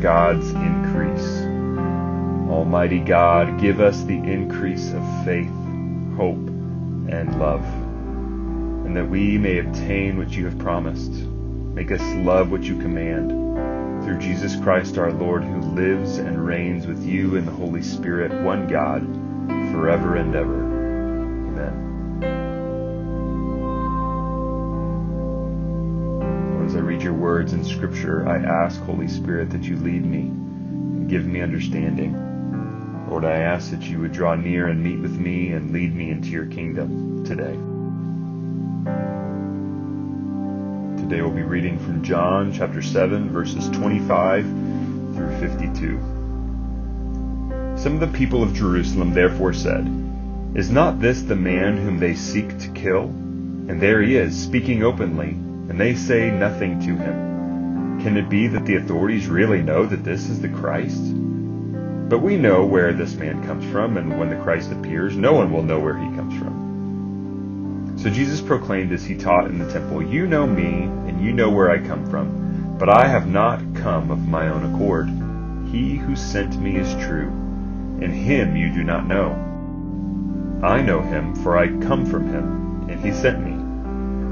God's increase. Almighty God, give us the increase of faith, hope, and love, and that we may obtain what you have promised. Make us love what you command. Through Jesus Christ our Lord, who lives and reigns with you in the Holy Spirit, one God, forever and ever. Words in Scripture, I ask, Holy Spirit, that you lead me and give me understanding. Lord, I ask that you would draw near and meet with me and lead me into your kingdom today. Today we'll be reading from John chapter 7, verses 25 through 52. Some of the people of Jerusalem therefore said, Is not this the man whom they seek to kill? And there he is, speaking openly, and they say nothing to him. Can it be that the authorities really know that this is the Christ? But we know where this man comes from, and when the Christ appears, no one will know where he comes from. So Jesus proclaimed as he taught in the temple, You know me, and you know where I come from, but I have not come of my own accord. He who sent me is true, and him you do not know. I know him, for I come from him, and he sent me.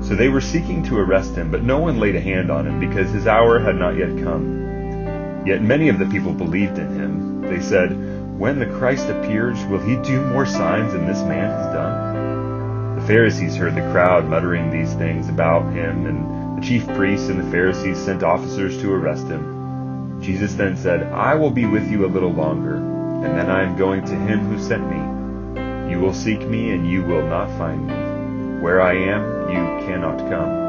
So they were seeking to arrest him, but no one laid a hand on him, because his hour had not yet come. Yet many of the people believed in him. They said, When the Christ appears, will he do more signs than this man has done? The Pharisees heard the crowd muttering these things about him, and the chief priests and the Pharisees sent officers to arrest him. Jesus then said, I will be with you a little longer, and then I am going to him who sent me. You will seek me, and you will not find me. Where I am, you cannot come.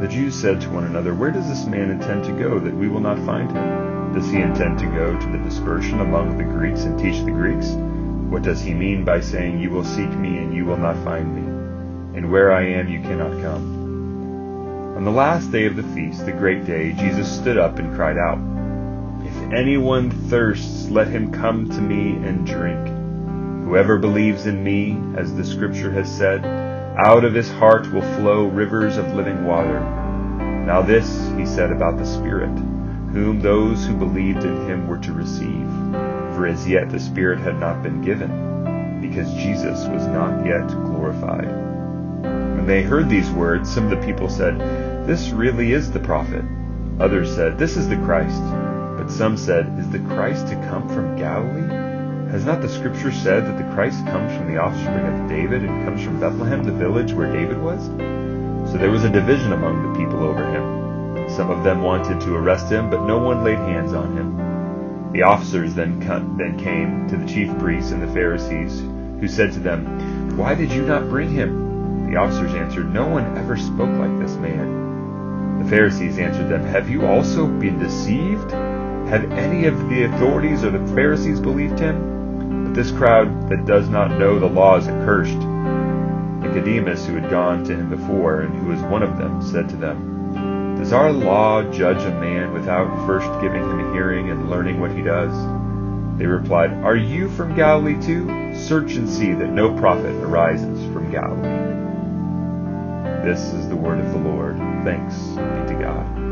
The Jews said to one another, Where does this man intend to go that we will not find him? Does he intend to go to the dispersion among the Greeks and teach the Greeks? What does he mean by saying, You will seek me and you will not find me? And where I am, you cannot come? On the last day of the feast, the great day, Jesus stood up and cried out, If anyone thirsts, let him come to me and drink. Whoever believes in me, as the scripture has said, out of his heart will flow rivers of living water. Now this he said about the Spirit, whom those who believed in him were to receive. For as yet the Spirit had not been given, because Jesus was not yet glorified. When they heard these words, some of the people said, This really is the prophet. Others said, This is the Christ. But some said, Is the Christ to come from Galilee? Has not the scripture said that the Christ comes from the offspring of David and comes from Bethlehem, the village where David was? So there was a division among the people over him. Some of them wanted to arrest him, but no one laid hands on him. The officers then, then came to the chief priests and the Pharisees, who said to them, Why did you not bring him? The officers answered, No one ever spoke like this man. The Pharisees answered them, Have you also been deceived? Have any of the authorities or the Pharisees believed him? This crowd that does not know the law is accursed. Nicodemus, who had gone to him before, and who was one of them, said to them, Does our law judge a man without first giving him a hearing and learning what he does? They replied, Are you from Galilee too? Search and see that no prophet arises from Galilee. This is the word of the Lord. Thanks be to God.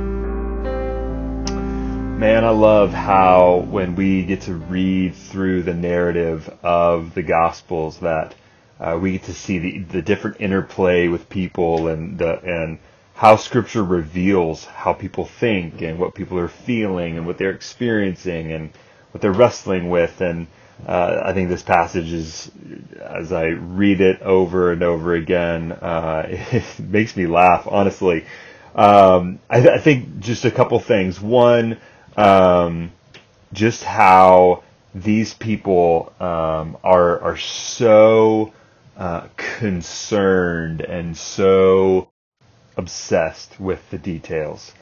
Man, I love how when we get to read through the narrative of the Gospels that uh, we get to see the, the different interplay with people and the, and how Scripture reveals how people think and what people are feeling and what they're experiencing and what they're wrestling with. And uh, I think this passage is, as I read it over and over again, uh, it makes me laugh. Honestly, um, I, I think just a couple things. One um, just how these people um, are are so uh, concerned and so obsessed with the details,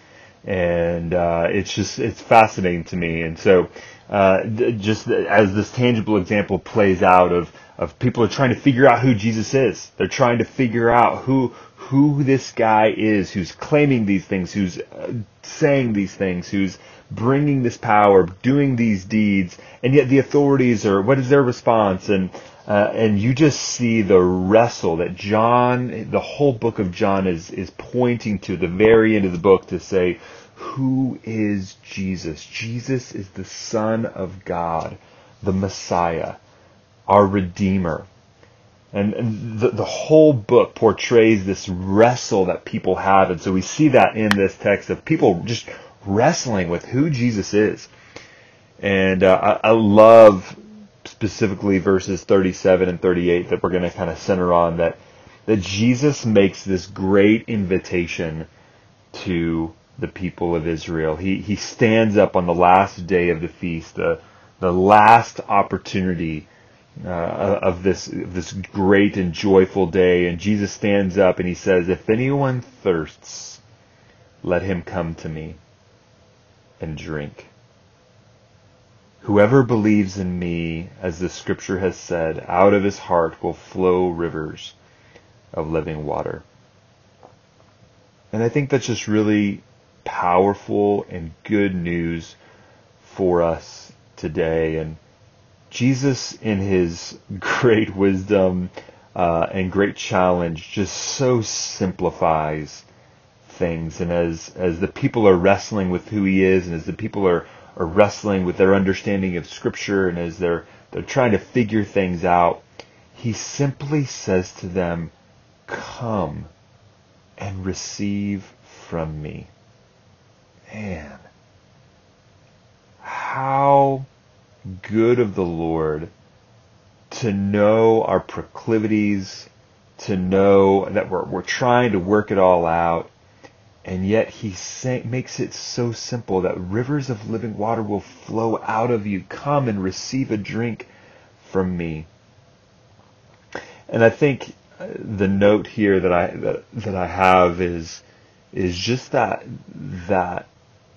and uh, it's just it's fascinating to me. And so, uh, just as this tangible example plays out of of people are trying to figure out who Jesus is, they're trying to figure out who who this guy is, who's claiming these things, who's uh, saying these things, who's bringing this power, doing these deeds, and yet the authorities are, what is their response? And, uh, and you just see the wrestle that John, the whole book of John is, is pointing to the very end of the book to say, who is Jesus? Jesus is the Son of God, the Messiah, our Redeemer. And, and the, the whole book portrays this wrestle that people have. And so we see that in this text of people just wrestling with who Jesus is. And uh, I, I love specifically verses 37 and 38 that we're going to kind of center on that that Jesus makes this great invitation to the people of Israel. He he stands up on the last day of the feast, the the last opportunity uh, of this this great and joyful day, and Jesus stands up and he says, "If anyone thirsts, let him come to me and drink. Whoever believes in me, as the scripture has said, out of his heart will flow rivers of living water. And I think that's just really powerful and good news for us today. And Jesus, in his great wisdom uh, and great challenge, just so simplifies things. And as, as the people are wrestling with who he is, and as the people are, are wrestling with their understanding of Scripture, and as they're, they're trying to figure things out, he simply says to them, Come and receive from me. Man, how good of the Lord to know our proclivities, to know that we're, we're trying to work it all out, and yet he say, makes it so simple that rivers of living water will flow out of you. Come and receive a drink from me. And I think uh, the note here that I that, that I have is is just that that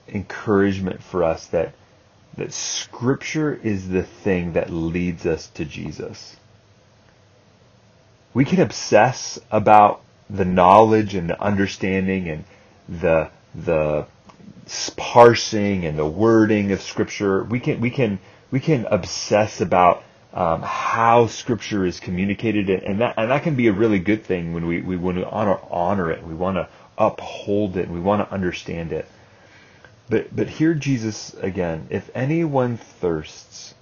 encouragement for us that that scripture is the thing that leads us to Jesus. We can obsess about the knowledge and the understanding and the the parsing and the wording of Scripture. We can we can we can obsess about um, how Scripture is communicated, and that and that can be a really good thing when we we want to honor honor it. We want to uphold it. We want to understand it. But but here Jesus again. If anyone thirsts,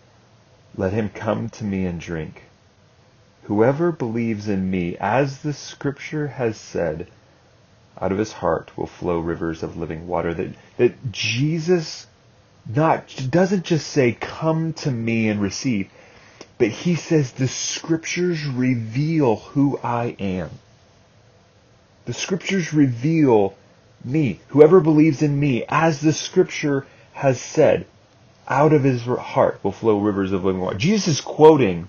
let him come to me and drink. Whoever believes in me, as the Scripture has said out of his heart will flow rivers of living water. That, that Jesus not, doesn't just say, come to me and receive, but he says the scriptures reveal who I am. The scriptures reveal me. Whoever believes in me, as the scripture has said, out of his heart will flow rivers of living water. Jesus is quoting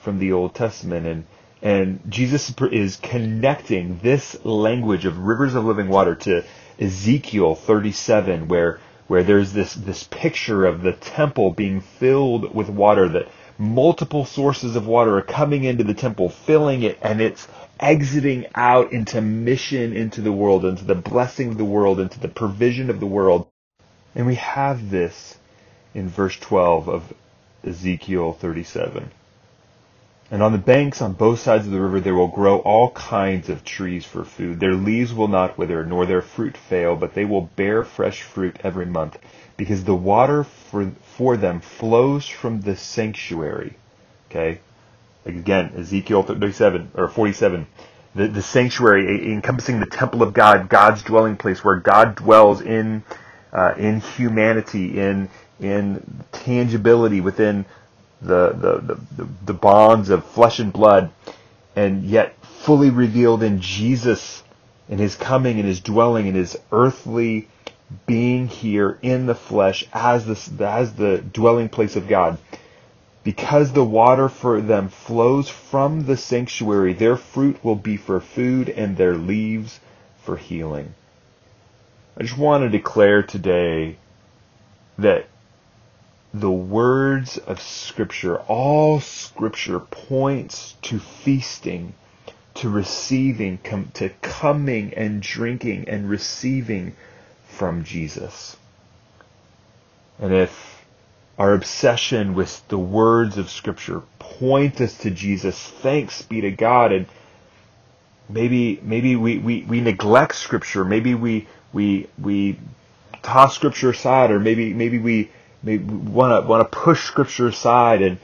from the Old Testament and and Jesus is connecting this language of rivers of living water to Ezekiel 37, where, where there's this, this picture of the temple being filled with water, that multiple sources of water are coming into the temple, filling it, and it's exiting out into mission into the world, into the blessing of the world, into the provision of the world. And we have this in verse 12 of Ezekiel 37. And on the banks on both sides of the river there will grow all kinds of trees for food. Their leaves will not wither, nor their fruit fail, but they will bear fresh fruit every month, because the water for, for them flows from the sanctuary. Okay? Again, Ezekiel 37, or 47. The, the sanctuary encompassing the temple of God, God's dwelling place, where God dwells in, uh, in humanity, in, in tangibility, within the, the, the, the bonds of flesh and blood, and yet fully revealed in Jesus, in his coming, in his dwelling, in his earthly being here in the flesh as the, as the dwelling place of God. Because the water for them flows from the sanctuary, their fruit will be for food and their leaves for healing. I just want to declare today that the words of Scripture, all Scripture points to feasting, to receiving, com- to coming and drinking and receiving from Jesus. And if our obsession with the words of Scripture point us to Jesus, thanks be to God. And maybe maybe we, we, we neglect Scripture, maybe we we we toss Scripture aside, or maybe maybe we want to want to push Scripture aside, and,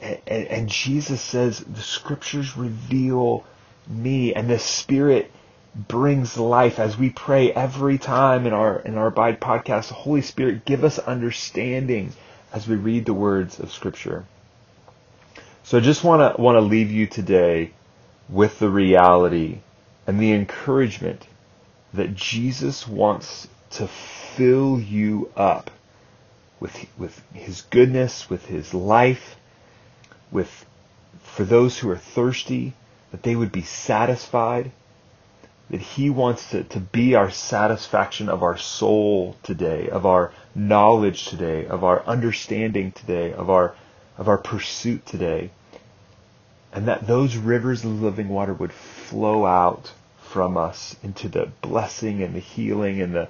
and and Jesus says the Scriptures reveal me, and the Spirit brings life as we pray every time in our in our Abide podcast. The Holy Spirit give us understanding as we read the words of Scripture. So I just want to want to leave you today with the reality and the encouragement that Jesus wants to fill you up with, with his goodness, with his life, with, for those who are thirsty, that they would be satisfied, that he wants to, to be our satisfaction of our soul today, of our knowledge today, of our understanding today, of our, of our pursuit today. And that those rivers of living water would flow out from us into the blessing and the healing and the,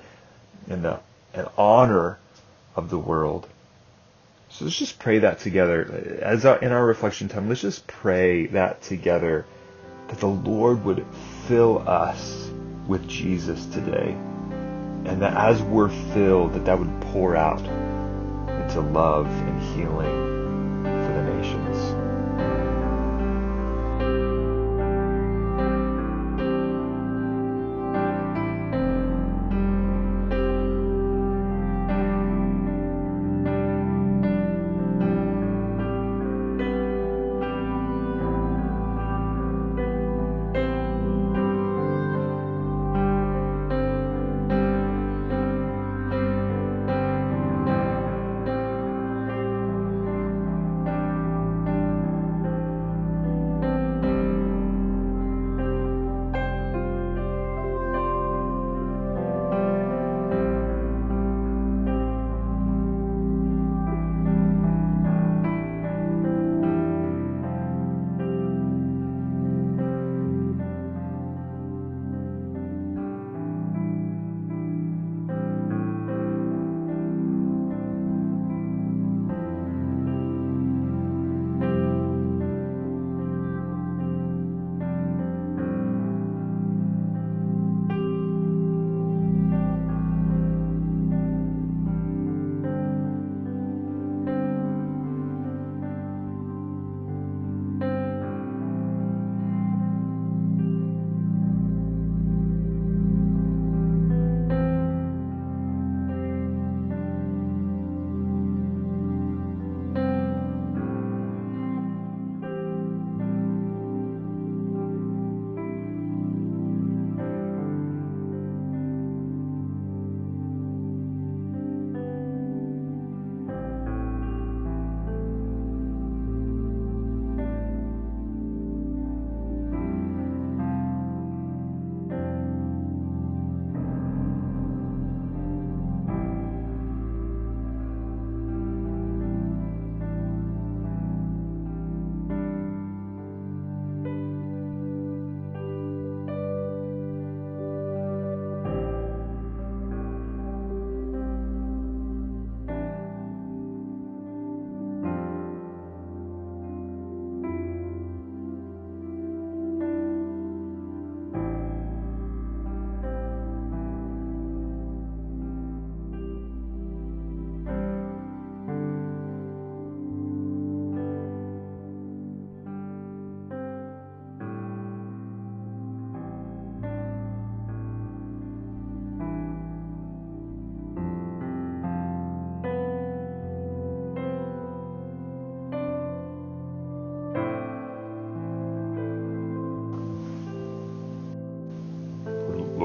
and the and honor of the world. So let's just pray that together. As our, in our reflection time, let's just pray that together that the Lord would fill us with Jesus today. And that as we're filled, that that would pour out into love and healing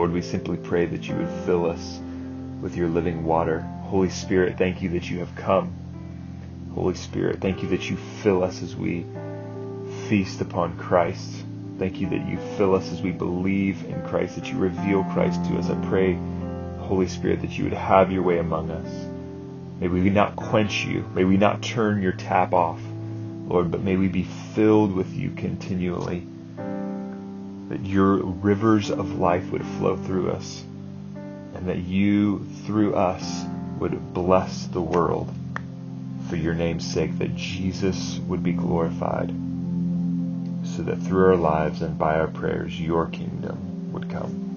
Lord, we simply pray that you would fill us with your living water. Holy Spirit, thank you that you have come. Holy Spirit, thank you that you fill us as we feast upon Christ. Thank you that you fill us as we believe in Christ, that you reveal Christ to us. I pray, Holy Spirit, that you would have your way among us. May we not quench you. May we not turn your tap off, Lord, but may we be filled with you continually. That your rivers of life would flow through us, and that you, through us, would bless the world for your name's sake, that Jesus would be glorified, so that through our lives and by our prayers, your kingdom would come.